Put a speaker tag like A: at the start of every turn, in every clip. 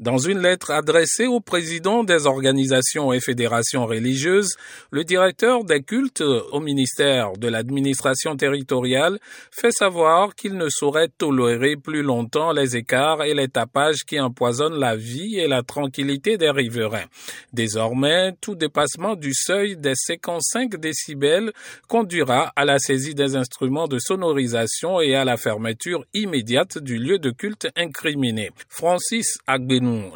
A: Dans une lettre adressée au président des organisations et fédérations religieuses, le directeur des cultes au ministère de l'administration territoriale fait savoir qu'il ne saurait tolérer plus longtemps les écarts et les tapages qui empoisonnent la vie et la tranquillité des riverains. Désormais, tout dépassement du seuil des 55 décibels conduira à la saisie des instruments de sonorisation et à la fermeture immédiate du lieu de culte incriminé. Francis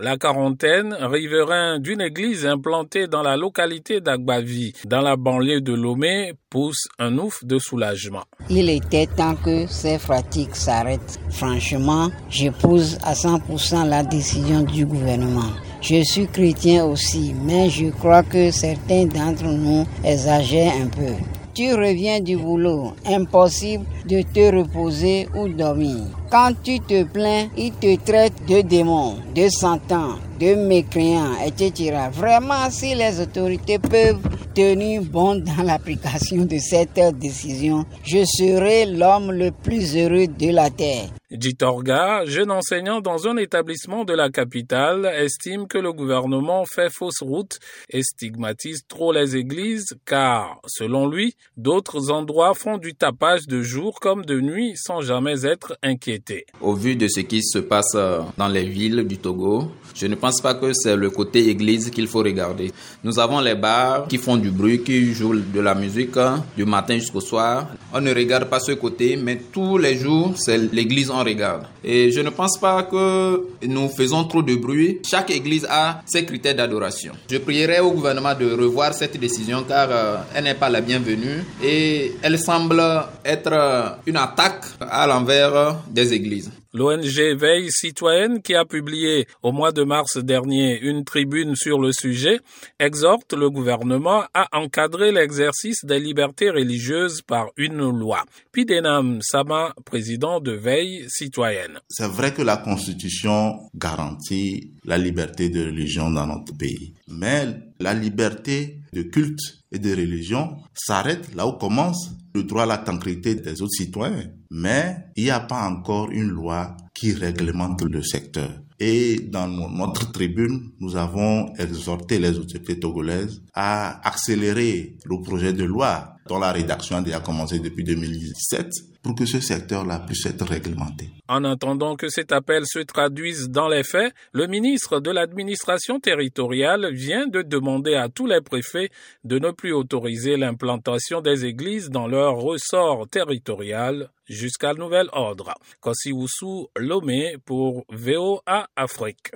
A: la quarantaine, riverain d'une église implantée dans la localité d'Agbavi, dans la banlieue de Lomé, pousse un ouf de soulagement.
B: Il était temps que ces pratiques s'arrêtent. Franchement, j'épouse à 100% la décision du gouvernement. Je suis chrétien aussi, mais je crois que certains d'entre nous exagèrent un peu. Tu reviens du boulot, impossible de te reposer ou dormir. Quand tu te plains, ils te traitent de démons, de sentants, de mécréants, etc. Vraiment, si les autorités peuvent tenir bon dans l'application de cette décision, je serai l'homme le plus heureux de la terre.
A: Jitorga, jeune enseignant dans un établissement de la capitale, estime que le gouvernement fait fausse route et stigmatise trop les églises car, selon lui, d'autres endroits font du tapage de jour comme de nuit sans jamais être inquiétés.
C: Au vu de ce qui se passe dans les villes du Togo, je ne pense pas que c'est le côté église qu'il faut regarder. Nous avons les bars qui font du bruit, qui jouent de la musique du matin jusqu'au soir. On ne regarde pas ce côté, mais tous les jours, c'est l'église en Et je ne pense pas que nous faisons trop de bruit. Chaque église a ses critères d'adoration. Je prierai au gouvernement de revoir cette décision car euh, elle n'est pas la bienvenue et elle semble être une attaque à l'envers des églises.
A: L'ONG Veille citoyenne, qui a publié au mois de mars dernier une tribune sur le sujet, exhorte le gouvernement à encadrer l'exercice des libertés religieuses par une loi. Pidenam Sama, président de Veille citoyenne.
D: C'est vrai que la Constitution garantit la liberté de religion dans notre pays, mais la liberté de culte et de religion s'arrête là où commence le droit à la tranquillité des autres citoyens. Mais il n'y a pas encore une loi qui réglemente le secteur. Et dans notre tribune, nous avons exhorté les autorités togolaises à accélérer le projet de loi dont la rédaction a déjà commencé depuis 2017 pour que ce secteur-là puisse être réglementé.
A: En attendant que cet appel se traduise dans les faits, le ministre de l'administration territoriale vient de demander à tous les préfets de ne plus autoriser l'implantation des églises dans leur ressort territorial jusqu'à nouvel ordre. Kossi Lomé pour VOA Affleck.